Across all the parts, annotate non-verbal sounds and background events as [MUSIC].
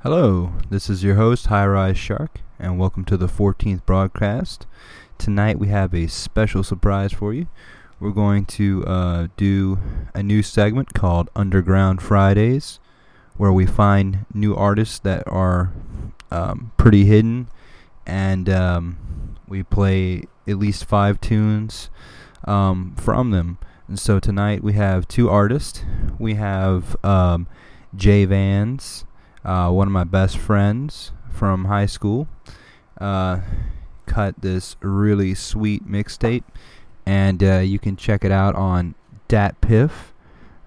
Hello, this is your host, High Rise Shark, and welcome to the 14th broadcast. Tonight we have a special surprise for you. We're going to uh, do a new segment called Underground Fridays, where we find new artists that are um, pretty hidden, and um, we play at least five tunes um, from them. And so tonight we have two artists. We have um, Jay Vans, uh, one of my best friends from high school, uh, cut this really sweet mixtape, and uh, you can check it out on DatPiff,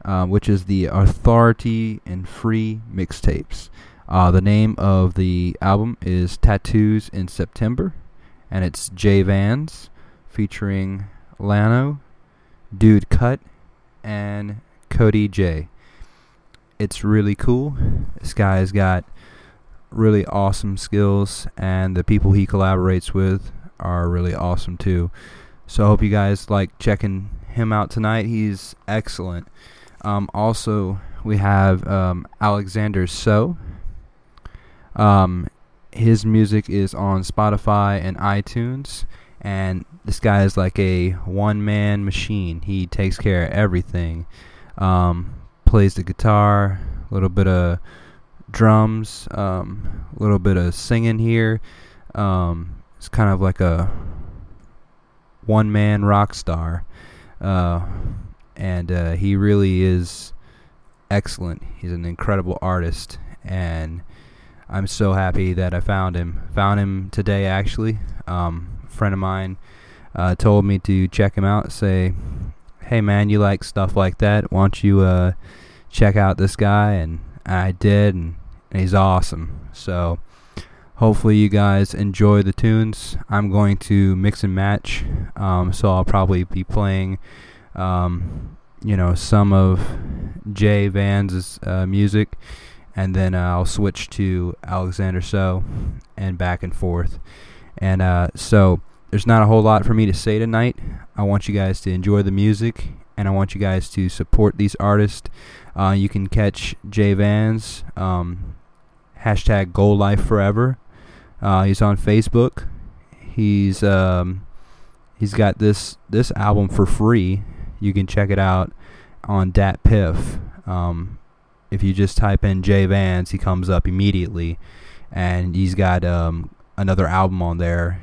uh, which is the Authority and Free mixtapes. Uh, the name of the album is Tattoos in September, and it's Jay Vans featuring Lano, Dude Cut, and Cody J. It's really cool. This guy's got really awesome skills, and the people he collaborates with are really awesome too. So I hope you guys like checking him out tonight. He's excellent. Um, also, we have um, Alexander So. Um, his music is on Spotify and iTunes, and this guy is like a one-man machine. He takes care of everything. Um, plays the guitar, a little bit of drums, um, a little bit of singing here. Um, it's kind of like a one man rock star. Uh, and uh, he really is excellent. He's an incredible artist. And I'm so happy that I found him. Found him today, actually. Um, a friend of mine uh, told me to check him out. Say, hey man, you like stuff like that? Why don't you uh, check out this guy? And I did, and, and he's awesome. So hopefully you guys enjoy the tunes. I'm going to mix and match, um, so I'll probably be playing, um, you know, some of Jay Vans' uh, music, and then uh, I'll switch to Alexander So, and back and forth. And uh, so there's not a whole lot for me to say tonight. I want you guys to enjoy the music, and I want you guys to support these artists. Uh, you can catch Jay Vans, um, hashtag Goal Life Forever. Uh, he's on Facebook. He's um, he's got this this album for free. You can check it out on DatPiff. Um, if you just type in Jay Vans, he comes up immediately, and he's got um, another album on there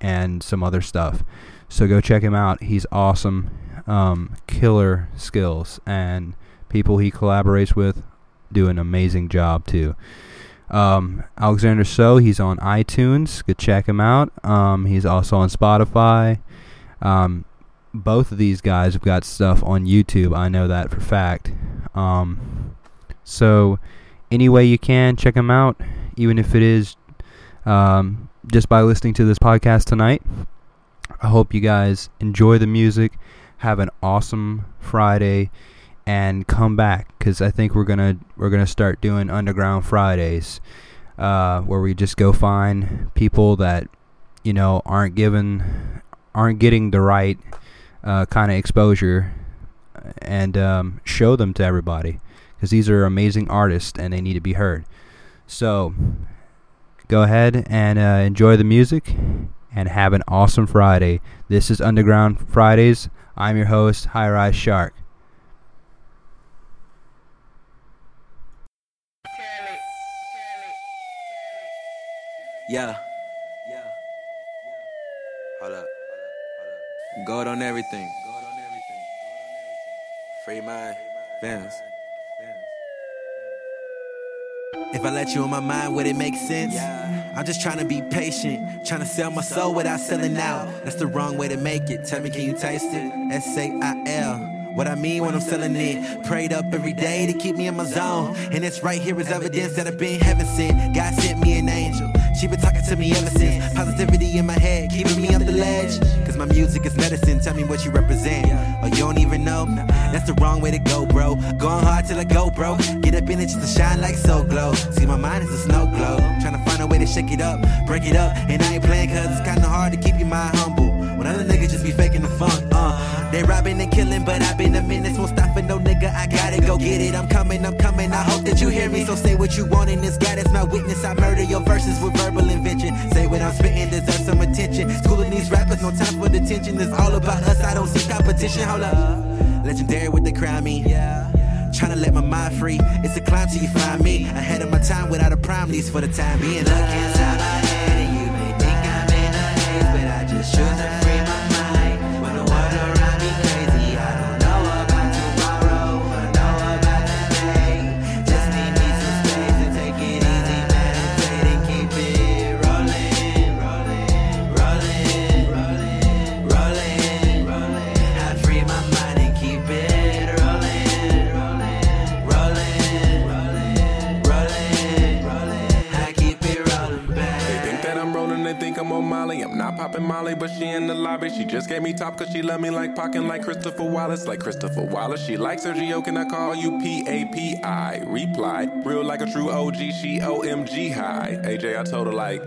and some other stuff. So go check him out. He's awesome, um, killer skills, and people he collaborates with do an amazing job too. Um, Alexander So, he's on iTunes. Go check him out. Um, he's also on Spotify. Um, both of these guys have got stuff on YouTube. I know that for fact. Um, so, any way you can, check them out, even if it is um, just by listening to this podcast tonight. I hope you guys enjoy the music. Have an awesome Friday and come back because I think we're gonna we're gonna start doing underground Fridays, uh, where we just go find people that you know aren't given aren't getting the right uh, kind of exposure and um, show them to everybody because these are amazing artists and they need to be heard. So go ahead and uh, enjoy the music and have an awesome Friday. This is Underground Fridays. I'm your host, High Rise Shark. Yeah. Yeah. Hold up. Gold on everything. Go it on everything. Free mind. Vans. If I let you in my mind, would it make sense? I'm just trying to be patient, trying to sell my soul without selling out. That's the wrong way to make it. Tell me, can you taste it? S A I L. What I mean when I'm selling it. Prayed up every day to keep me in my zone. And it's right here is evidence that I've been heaven sent. God sent me an angel. She been talking to me ever since. Positivity in my head, keeping me up the ledge. Cause my music is medicine. Tell me what you represent. Oh, you don't even know? That's the wrong way to go, bro. Going hard till I go, bro. Get up in it just to shine like so glow. See, my mind is a snow globe. Trying to find a way to shake it up, break it up. And I ain't playing cause it's kinda hard to keep your mind humble. Just be faking the funk. Uh, they robbing and killing, but I've been a menace. Won't stop for no nigga. I gotta go get it. I'm coming, I'm coming. I hope that you hear me. So say what you want in this guy that's my witness. I murder your verses with verbal invention. Say what I'm spitting deserves some attention. Schooling these rappers, no time for detention. It's all about us. I don't see competition. Hold up. Legendary with the crown, me. Yeah. Trying to let my mind free. It's a climb till you find me. Ahead of my time without a prime lease for the time being. Look inside my popping Molly, but she in the lobby. She just gave me top cause she love me like Pockin' like Christopher Wallace. Like Christopher Wallace. She likes Sergio, can I call you P-A-P-I? Reply, real like a true OG, she OMG high. AJ, I told her like,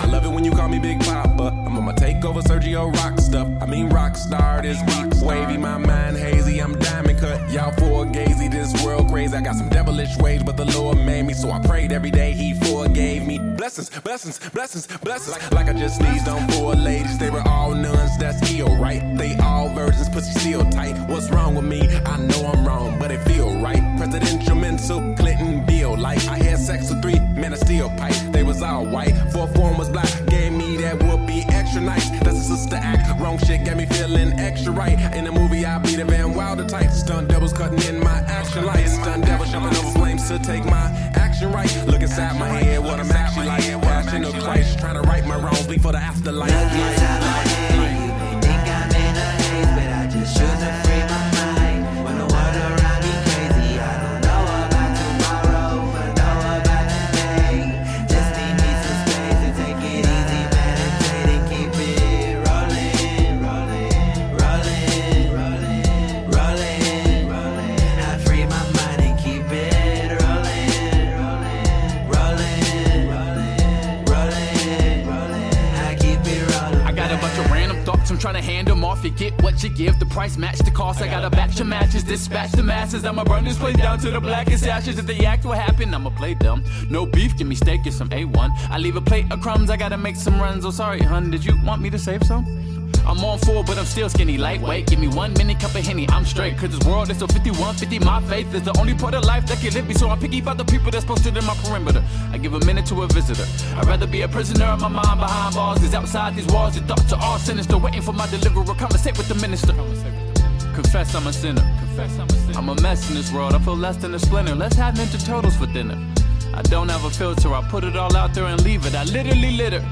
I love it when you call me Big Papa. I'm on my takeover, Sergio rock stuff. I mean rock star, this beat wavy, my mind hazy. I'm diamond cut, y'all for gazy. This world crazy. I got some devilish ways, but the Lord made me, so I prayed every day. He forgave me. Blessings, blessings, blessings, blessings. Like, like I just sneezed on four ladies. They were all nuns, that's ill, right? They all virgins, pussy still tight. What's wrong with me? I know I'm wrong, but it feel right. Presidential mental, Clinton Bill. Like I had sex with three men, I steel pipe. They was all white. Four form was black, gave me that be extra nice. That's a sister act. Wrong shit got me feeling extra right. In the movie, I be the Van Wilder type. Stunt devils cutting in my action lights. Stunt devil jumping over flames to take my action right. Look inside my head, what I'm actually like. Passion of Christ, trying to right my wrongs before the afterlife. Trying to hand them off. You get what you give, the price match the cost. I got a batch of matches, dispatch the masses. I'ma burn this place down to the blackest ashes. If they act what happened, I'ma play dumb. No beef, give me steak and some A1. I leave a plate of crumbs, I gotta make some runs. Oh, sorry, hun, did you want me to save some? I'm on four, but I'm still skinny, lightweight. Give me one minute cup of henny, I'm straight. Cause this world is so 51, 50. My faith is the only part of life that can live me. So I'm picky about the people that's posted in my perimeter. I give a minute to a visitor. I'd rather be a prisoner of my mind behind bars. Cause outside these walls, your thoughts are all sinister. Waiting for my deliverer, conversate with the minister. Confess I'm a sinner. Confess I'm a sinner. I'm a mess in this world. I feel less than a splinter. Let's have Ninja Turtles for dinner. I don't have a filter. I put it all out there and leave it. I literally litter.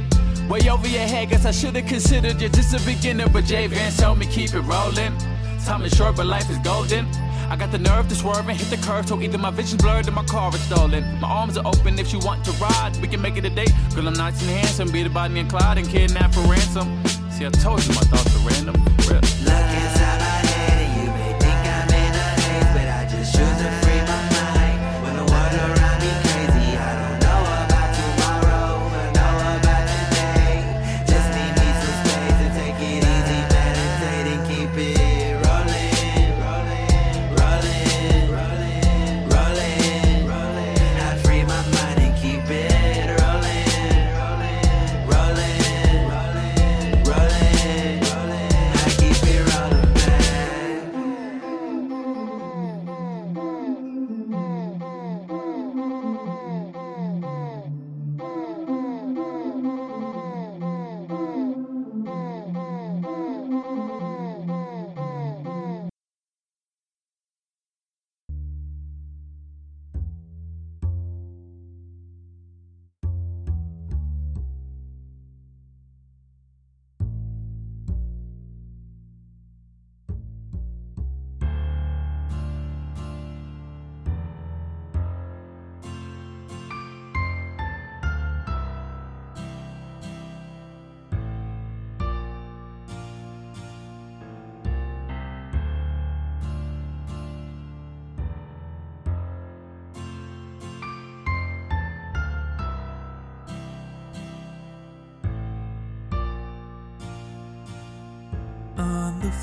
Way over your head, guess I should've considered you're just a beginner. But Jay Vance told me keep it rolling. Time is short, but life is golden. I got the nerve to swerve and hit the curve, so either my vision's blurred or my car is stolen. My arms are open if you want to ride. We can make it a date. Girl, I'm nice and handsome. Be the Bonnie and Clyde and kidnap for ransom. See, I told you my thoughts are random. Real.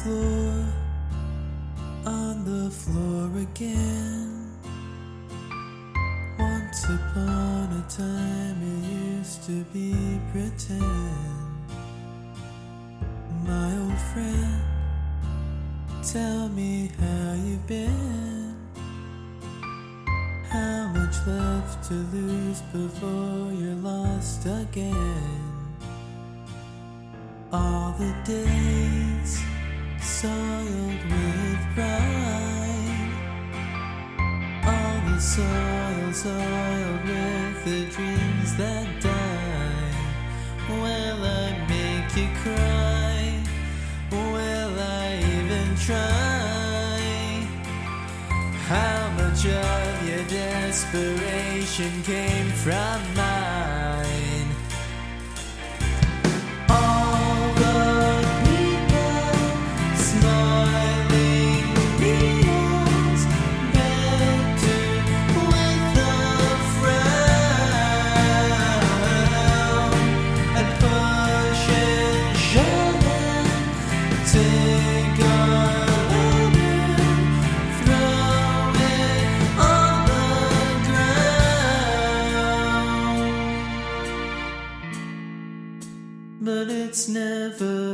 Floor, on the floor again. Once upon a time, it used to be pretend. My old friend, tell me how you've been. How much left to lose before you're lost again? All the days soiled with pride. All the soil soiled with the dreams that die. Will I make you cry? Will I even try? How much of your desperation came from mine? Never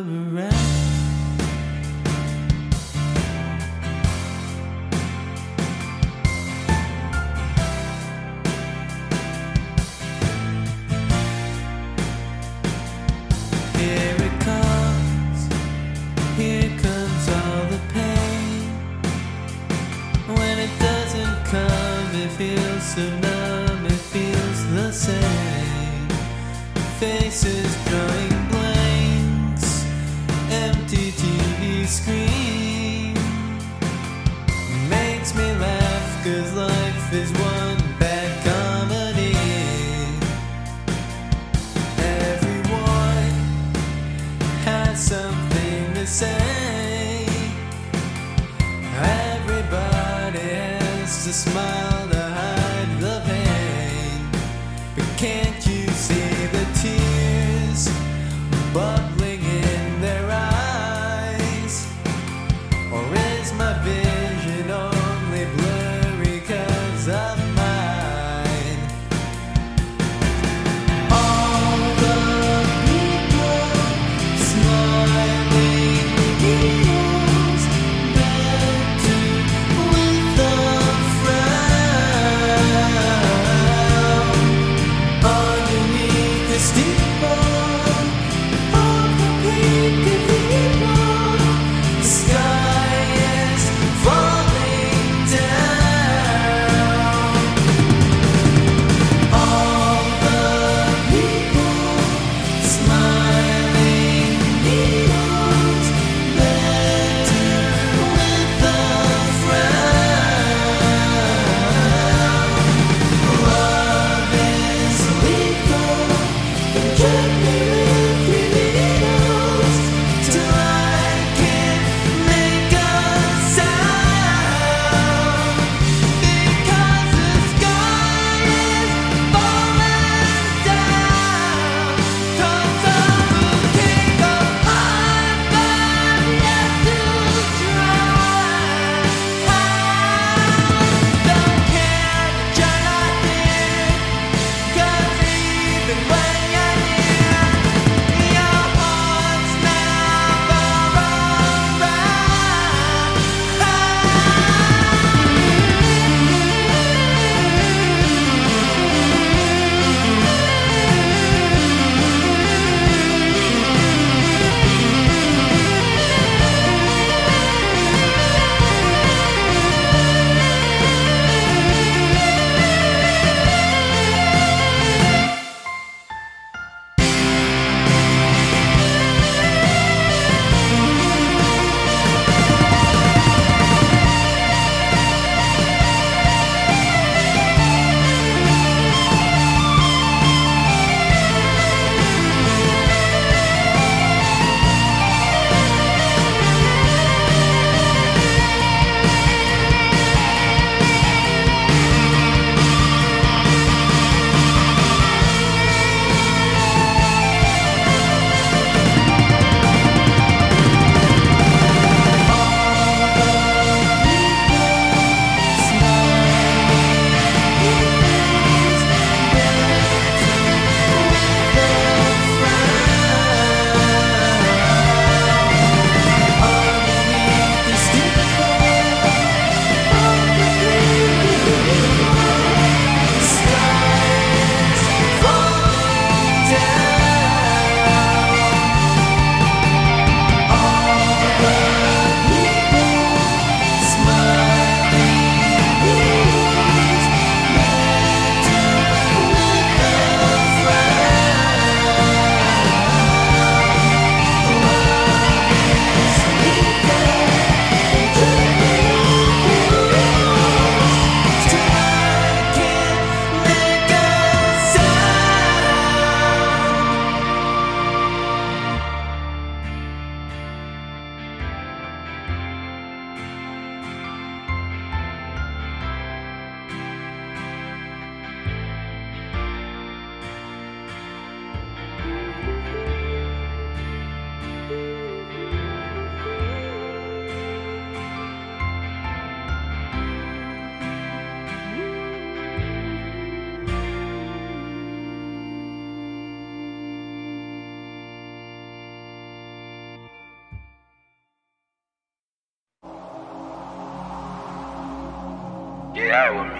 Get out with me.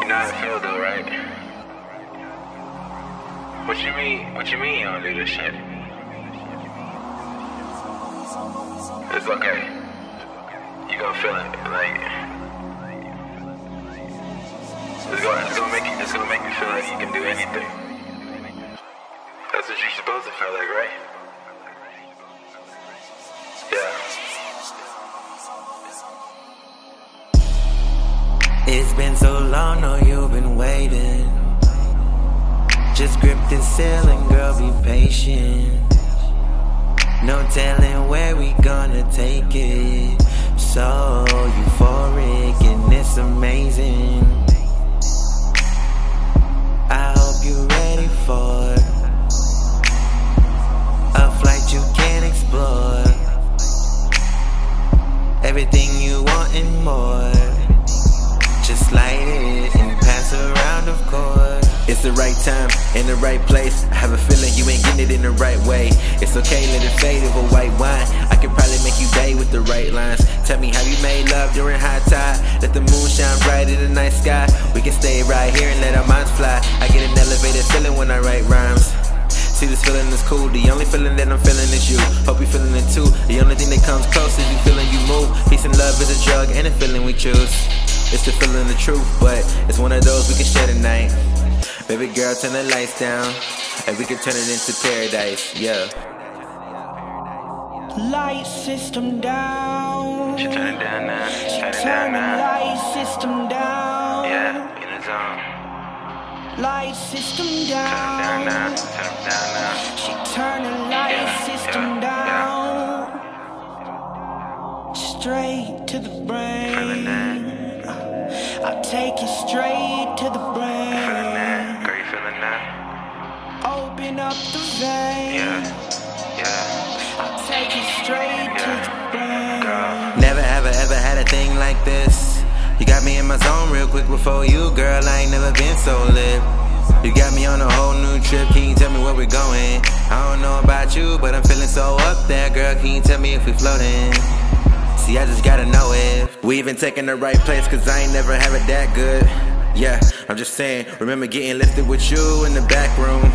You know how I feel though, right? What you mean? What you mean you don't do this shit? It's okay. You gonna feel it, like it's gonna, it's gonna make you, it's gonna make you feel like you can do anything. Ceiling, girl, be patient. No telling where we gonna take it. So euphoric and it's amazing. I hope you're ready for a flight you can explore. Everything you want and more. Just light it and pass around, of course. It's the right time in the right place. I have a feeling you ain't getting it in the right way. It's okay, let it fade over white wine. I can probably make you day with the right lines. Tell me how you made love during high tide. Let the moon shine bright in the night sky. We can stay right here and let our minds fly. I get an elevated feeling when I write rhymes. See this feeling is cool. The only feeling that I'm feeling is you. Hope you're feeling it too. The only thing that comes close is you feeling you move. Peace and love is a drug and a feeling we choose. It's the feeling the truth, but it's one of those we can share tonight. Baby girl, turn the lights down, and we can turn it into paradise. Yeah. Light system down. She turn it down now. She Turn it down the now. light system down. Yeah, in the zone. Light system down. Turn it down now. Turn it down now. She turn the light Yeah, system yeah, down. Straight to the brain. that. I take you straight to the brain. That. Girl, you feeling that? Open up the vein. Yeah. Yeah. I take you straight to the brain. Girl. Never ever ever had a thing like this. You got me in my zone real quick before you, girl. I ain't never been so lit. You got me on a whole new trip. Can you tell me where we're going? I don't know about you, but I'm feeling so up there, girl. Can you tell me if we floating? See, I just gotta know if we even taking the right place, cause I ain't never have it that good. Yeah, I'm just saying, remember getting lifted with you in the back room.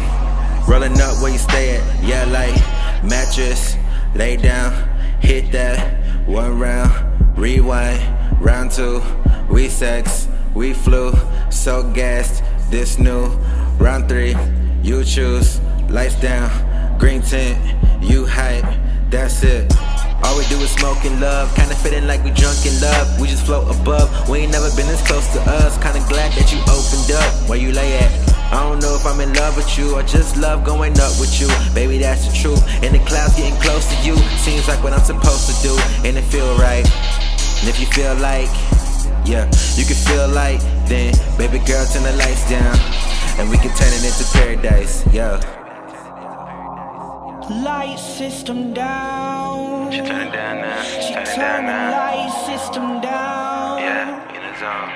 Rolling up where you stay at, yeah, like mattress, lay down, hit that, one round, rewind, round two, we sex, we flew, so gassed, this new, round three, you choose, lights down, green tint, you hype, that's it. All we do is smoke and love, kinda feeling like we drunk in love. We just float above. We ain't never been this close to us. Kinda glad that you opened up. Where you lay at? I don't know if I'm in love with you or just love going up with you. Baby, that's the truth. And the clouds getting close to you. Seems like what I'm supposed to do, and it feel right. And if you feel like, yeah, you can feel like, then baby girl, turn the lights down, and we can turn it into paradise. Yeah. Light system down. She turn it down now. She Turn it down the now. light system down. Yeah, in the zone.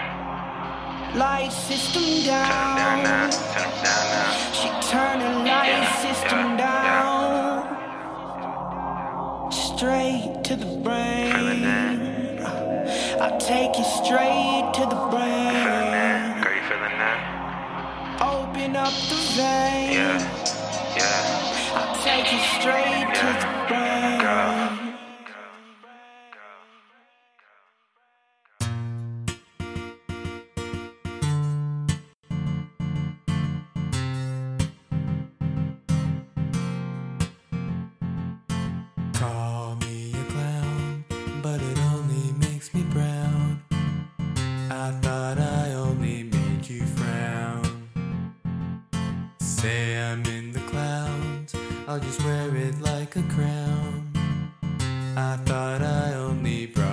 Light system down. Turn it down now. Turn it down now. She turn the light Yeah, system yeah, down. Straight to the Feeling brain. that. I take you straight to the Feeling brain. that. Girl, you feeling that? Open up the vein. Yeah. Yeah. I take you straight to the brain. Girl. Thought I only brought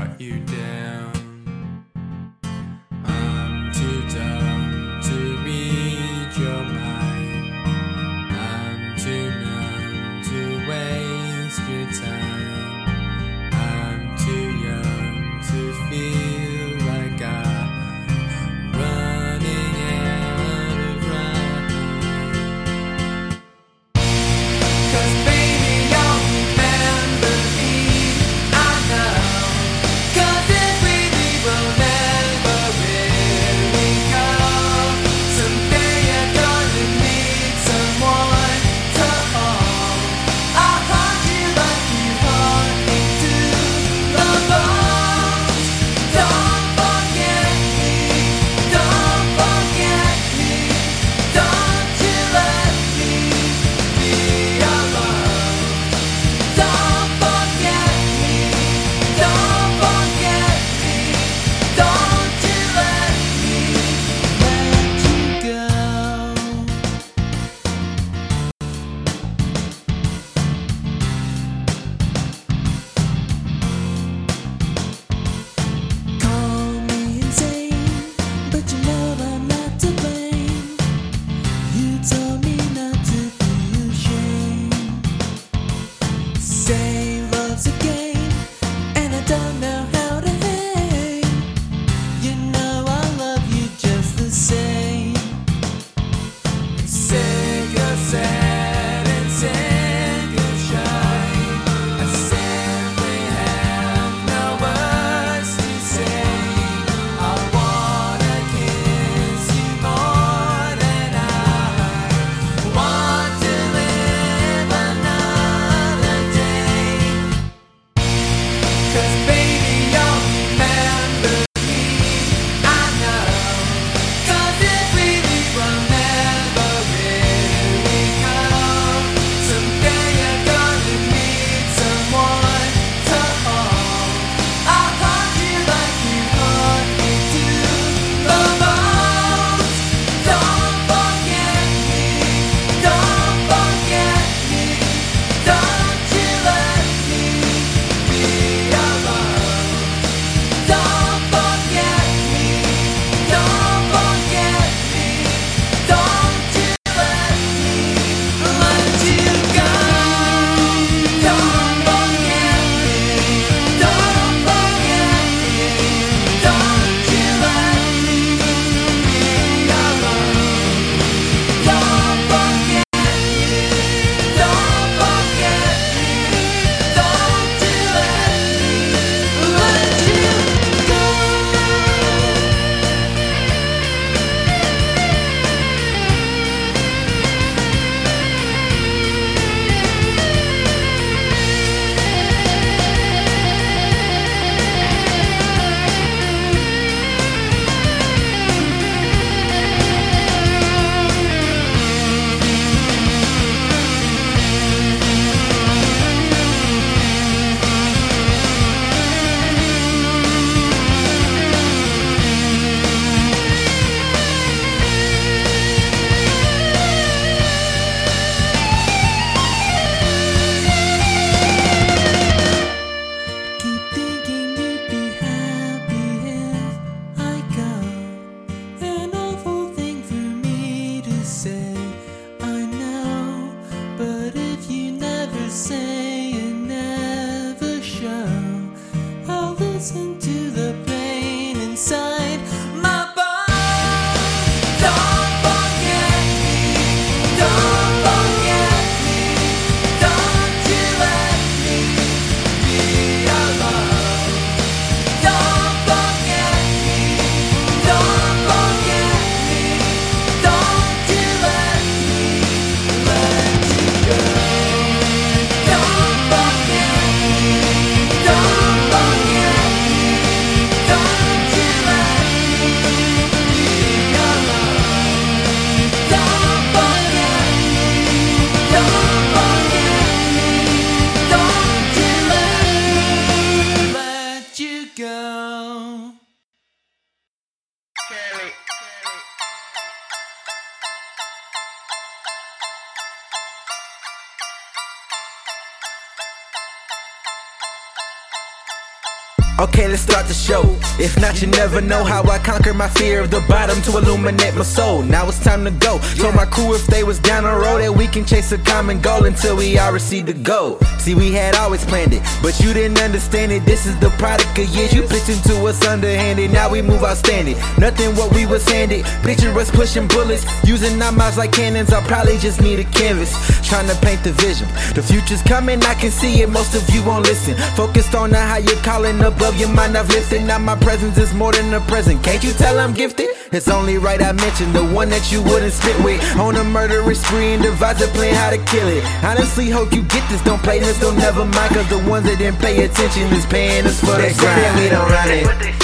Okay, let's start the show. If not, you never know how I conquer my fear of the bottom to illuminate my soul. Now it's time to go. Told my crew if they was down the road that we can chase a common goal until we all receive the goal. See, we had always planned it, but you didn't understand it. This is the product of years you pitching to us underhanded. Now we move outstanding. Nothing what we was handed. Picture us pushing bullets, using our mouths like cannons. I probably just need a canvas, trying to paint the vision. The future's coming, I can see it. Most of you won't listen. Focused on the how you're calling above your mind. I've lifted. Now my presence is more than a present. Can't you tell I'm gifted? It's only right I mentioned the one that you wouldn't spit with. On a murderous spree and devise a plan how to kill it. Honestly, hope you get this. Don't play this, don't never mind. Cause the ones that didn't pay attention is paying us for the grind. we don't run it.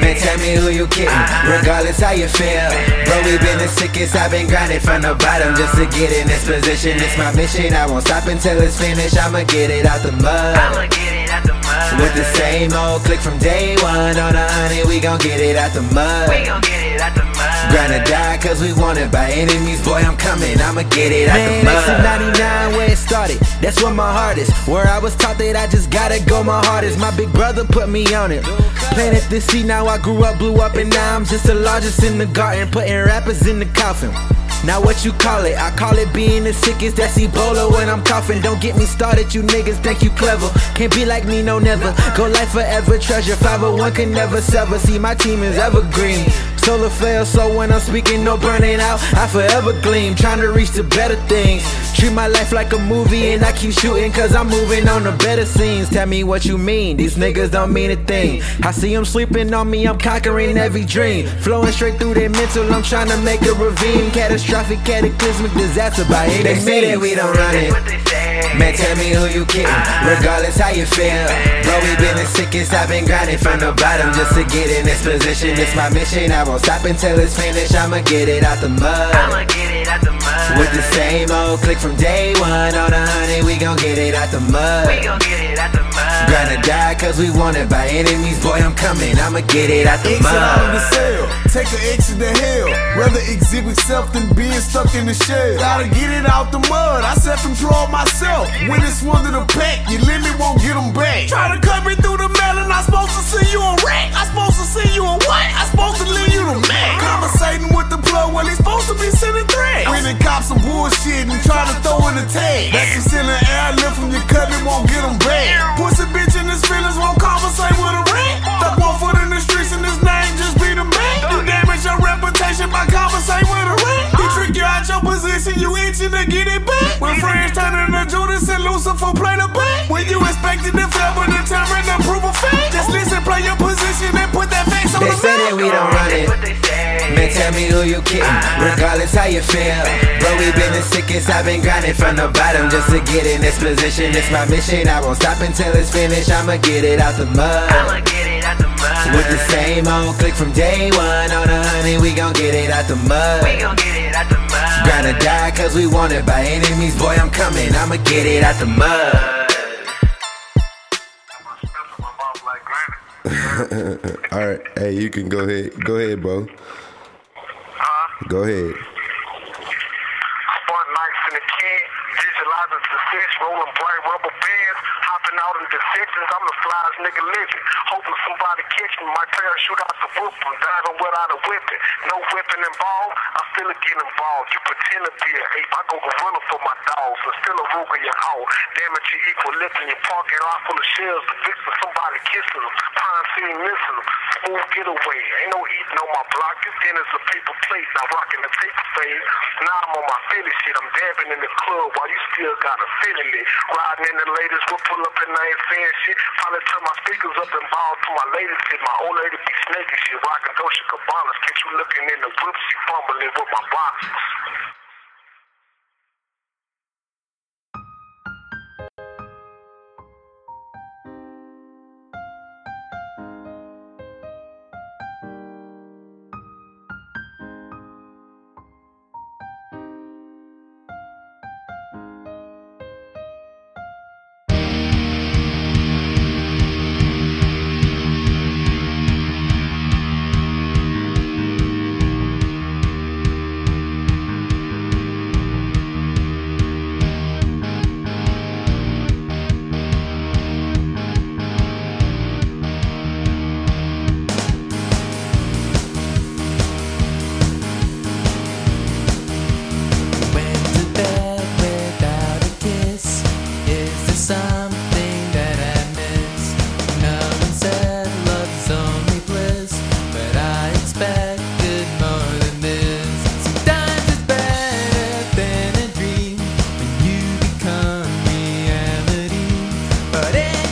Man, tell me who you kidding, regardless how you feel. Bro, we been the sickest, I've been grinding from the bottom just to get in this position. It's my mission, I won't stop until it's finished. I'ma get it out the mud. With the same old click from day one on a honey, we gon' get it out the mud. We gon' get it out the mud. Grind or die, cause we want it by enemies. Boy, I'm coming, I'ma get it out Man, the mud. exit 99 where it started. That's where my heart is. Where I was taught that I just gotta go my hardest. My big brother put me on it. Planted this seed, now I grew up, blew up, and now I'm just the largest in the garden. Putting rappers in the coffin. Now what you call it? I call it being the sickest. That's Ebola when I'm coughing. Don't get me started, you niggas think you clever. Can't be like me, no never. Go life forever, treasure. 501 can never sever. See, my team is evergreen. Solar flare, so when I'm speaking, no burning out. I forever gleam, trying to reach the better things. Treat my life like a movie, and I keep shooting, cause I'm moving on to better scenes. Tell me what you mean, these niggas don't mean a thing. I see them sleeping on me, I'm conquering every dream. Flowing straight through their mental, I'm trying to make a ravine. Catastrophic, cataclysmic disaster by any They say that we don't run it. Man, tell me who you kidding, regardless how you feel. Bro, we been the sickest, I've been grinding from the bottom just to get in this position. It's my mission, I won't stop until it's finished. I'ma get it out the mud. I'ma get it out the mud. With the same old click from day one on a honey, we gon' get it out the mud. We gon' get it out the mud. Grind or die, cause we want it by enemies. Boy, I'm coming, I'ma get it out the Exit out of the mud. cell, take an exit to hell. Rather exhibit self than being stuck in the shell. Gotta get it out the mud, I self-control myself. When it's one to the pack, you limit back. When friends Judas and Lucifer play the back. When you expected to fail, but determined to prove a fact. Just listen, play your position and put that face on They the say that we don't run it. Man, tell me who you kidding, regardless how you feel. Bro, we been the sickest, I've been grinding from the bottom just to get in this position. It's my mission, I won't stop until it's finished. I'ma get it out the mud. With the same old click from day one on a honey, we gon' get it out the mud. Grind or die, cause we want it by enemies. Boy, I'm coming, I'ma get it out the mud. [LAUGHS] All right, hey, you can go ahead. Go ahead, bro. Go ahead. Spun nights in the can, visualizing success, rolling bright rubber bands, hopping out in decisions. I'm the flyest nigga living. Hoping somebody catch me. My parachute out the roof. I'm diving without a weapon. No weapon involved. I still get involved. You pretend to be an ape. I go gorilla for my dogs. And still a rogue in your hole. Damage your equilibrium. Your parking lot full of shells. The for somebody kissing. Scene missing them. Smooth getaway. Ain't no eating on my block. This dinner's a paper plate. Now rocking the paper fade. Now I'm on my Philly shit. I'm dabbing in the club while you still got a feeling it. Riding in the latest, we'll pull up and I ain't saying shit. Probably turn my speakers up and ball to my latest hit. My old lady be snaking shit. Rocking Dolce Gabbana's. Catch you looking in the whip, she fumbling with my boxes. Lloré.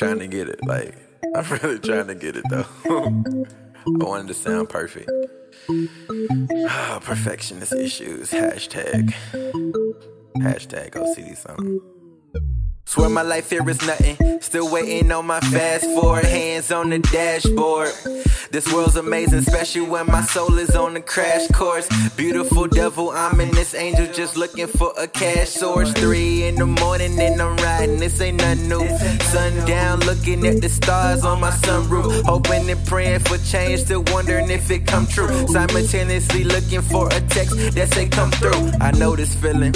Trying to get it. Like, [LAUGHS] I'm really trying to get it though. [LAUGHS] I wanted to sound perfect. Ah, perfectionist issues. Hashtag. Hashtag OCD something. Swear my life here is nothing. Still waiting on my fast forward. Hands on the dashboard. This world's amazing, especially when my soul is on the crash course. Beautiful devil, I'm in this angel just looking for a cash source. Three in the morning and I'm riding. This ain't nothing new. Sundown, looking at the stars on my sunroof. Hoping and praying for change, still wondering if it come true. Simultaneously looking for a text that say come through. I know this feeling.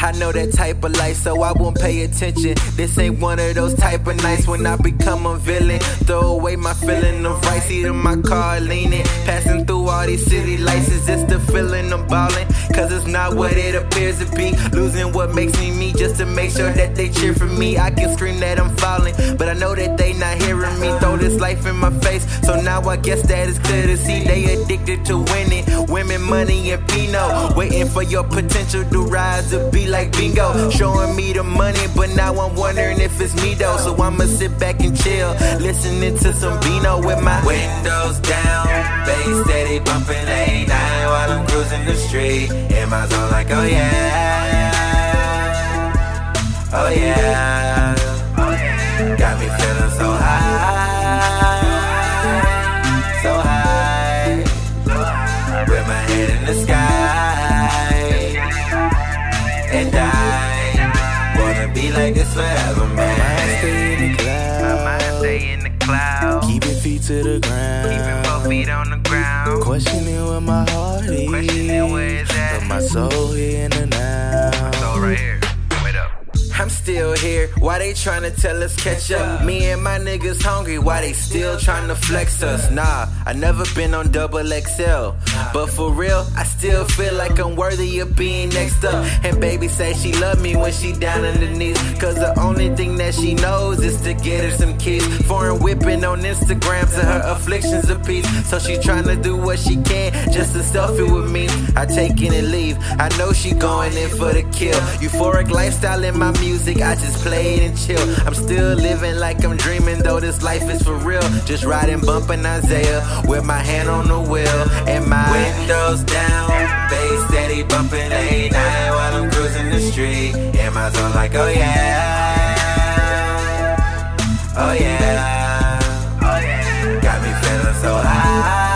I know that type of life, so I won't pay attention. This ain't one of those type of nights when I become a villain. Throw away my feeling of right, seat in my car leaning. Passing through all these city lights, is this the feeling I'm ballin'? Cause it's not what it appears to be. Losing what makes me me just to make sure that they cheer for me. I can scream that I'm falling, but I know that they not hearing me. Throw this life in my face, so now I guess that it's clear to see they addicted to winning. Women, money, and Pinot. Waiting for your potential to rise to be like bingo. Showing me the money, but now I'm wondering if it's me though. So I'ma sit back and chill, listening to some Vino with my windows down. Bass steady bumping A9 while I'm cruising the street. In my zone, like, oh yeah. To the ground. Keeping both feet on the ground. Questioning where my heart is. Questioning where it's at. But my soul here in the now. Still here. Why they tryna tell us catch up? Me and my niggas hungry. Why they still tryna flex us? Nah, I never been on double XL. But for real, I still feel like I'm worthy of being next up. And baby say she love me when she down on the knees. Cause the only thing that she knows is to get her some kids. Foreign whipping on Instagram to her afflictions of peace. So she tryna do what she can just to selfie with me. I take in and leave. I know she going in for the kill. Euphoric lifestyle in my music. I just play it and chill. I'm still living like I'm dreaming, though this life is for real. Just riding, bumping Isaiah with my hand on the wheel and my windows down. Bass steady bumping A9 while I'm cruising the street. In my zone, like, oh, oh yeah. Oh yeah. Got me feeling so high.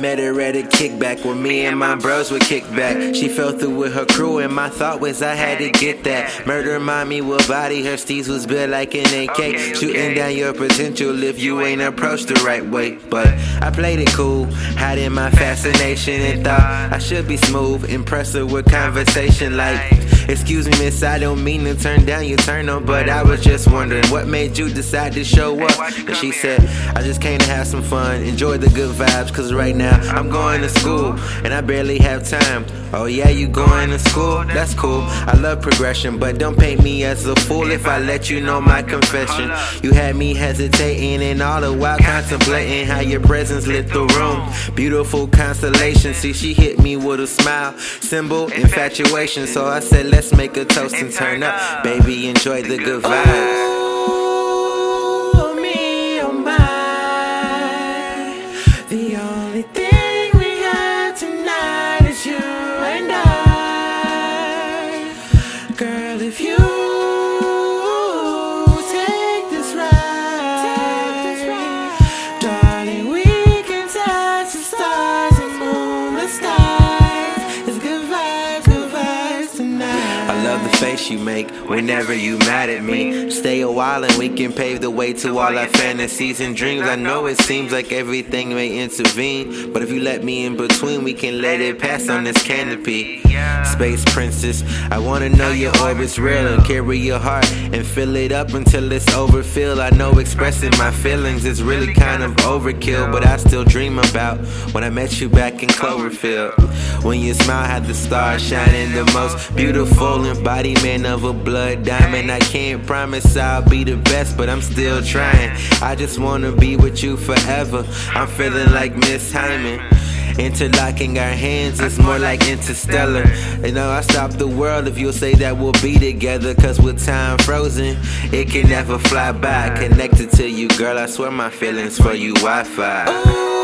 Met her at a kickback where me and my bros would kick back. She fell through with her crew, and my thought was I had to get that. Murder mommy will body her steez was built like an AK. Shooting down your potential if you ain't approached the right way. But I played it cool, hiding my fascination, and thought I should be smooth. Impress her with conversation like, Excuse me, miss, I don't mean to turn down your turn on, but I was just wondering what made you decide to show up. And she said, I just came to have some fun, enjoy the good vibes, cause right now I'm going to school and I barely have time. Oh, yeah, you going to school? That's cool. I love progression, but don't paint me as a fool if I let you know my confession. You had me hesitating and all the while contemplating how your presence lit the room. Beautiful constellation. See, she hit me with a smile, symbol infatuation. So I said, let's make a toast and turn up. Baby, enjoy the good vibes. Make whenever you mad at me. Stay a while and we can pave the way to all our fantasies and dreams. I know it seems like everything may intervene, but if you let me in between, we can let it pass on this canopy. Space princess, I wanna know your orbit's real and carry your heart and fill it up until it's overfilled. I know expressing my feelings is really kind of overkill, but I still dream about when I met you back in Cloverfield. When your smile had the stars shining the most beautiful embodiment of a blood diamond. I can't promise I'll be the best, but I'm still trying. I just wanna be with you forever. I'm feeling like Miss Hyman. Interlocking our hands is more like interstellar. You know, I stop the world if you'll say that we'll be together. Cause with time frozen, it can never fly by. Connected to you, girl, I swear my feelings for you Wi Fi.